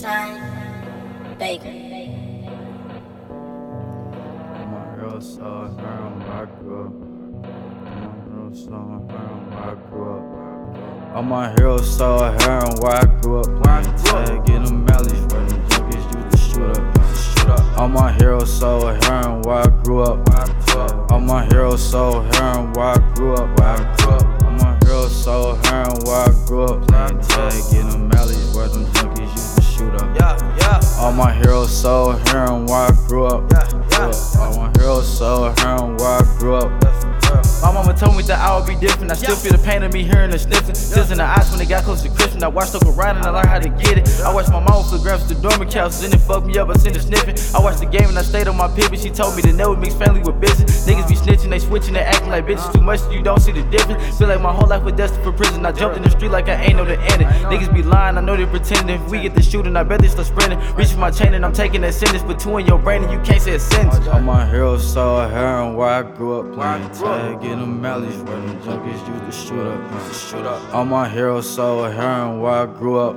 Son Baker. My real soul heroin where I grew up. My real soul heroin where I grew up. All my heroes saw heroin where I grew up. Playing tag, getting mallies where them junkies used to shoot up. All my heroes saw heroin where I grew up. All my heroes saw heroin where I grew up. My heroes saw heroin where I grew up. yeah, yeah. All my heroes saw heroin where I grew up. My mama told me I be different. I still feel the pain of me hearing the sniffing. Tears in the eyes when they got close to Christmas. I watched Uncle Ryan and I learned how to get it. I watched my flip grabs to dormant couches and it fucked me up. I seen her sniffing. I watched the game and I stayed on my pivot. She told me to never mix family with business. Niggas be snitching, they switching, they acting like bitches too much. You don't see the difference. Feel like my whole life was destined for prison. I jumped in the street like I ain't know the ending. Niggas be lying, I know they pretending. If we get the shooting, I bet they start sprinting. Reach for my chain and I'm taking that sentence. But two in your brain and you can't say a sentence. All my heroes saw heroin where I grew up. Playing tag, getting mallies where them junkies used to shoot up. Used to shoot up. All my heroes saw heroin where I grew up.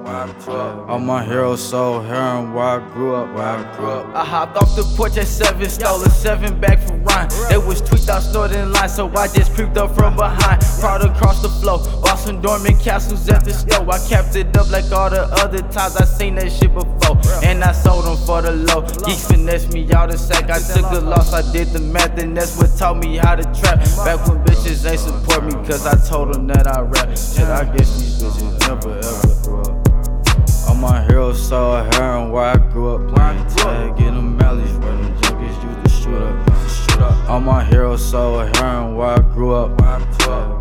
All my heroes saw heroin where I grew up. Where I grew up. I hopped off the porch at seven, stole a seven back from Ryan. They was tweaked out, snorting in line, so I just creeped up from behind. Proud across the floor, bought some dormant castles at the store. I capped it up like all the other times I seen that shit before. And I sold them for the low. Geeks finesse me out the sack. I took a loss, I did the math, and that's what taught me how to trap. Back when bitches ain't support me, cause I told them that I rap. Shit, I guess these bitches never ever grew up. All my heroes saw heroin where I grew up. Playing tag, getting mallies where them junkies used to shoot up. All my heroes saw heroin where I grew up.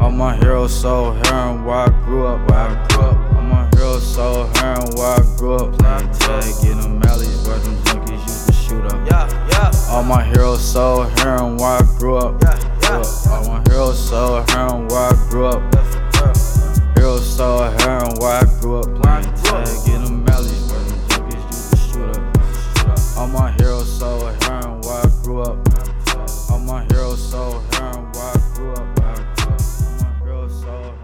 All my heroes saw heroin where I grew up. Where I grew up. All my heroes saw heroin where I grew up. Playing tag, getting mallies where them junkies used to shoot up. Yeah, yeah, All my heroes saw heroin where I grew up. Yeah. All my heroes saw heroin where I grew up. Heroes saw heroin where I grew up. Playing tag, getting mallies where them junkies used to shoot up. All my heroes saw heroin where I grew up. All my heroes saw grew up. Where I grew up. All my heroes saw up.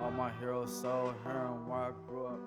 Them up. Saw heroin where I grew up.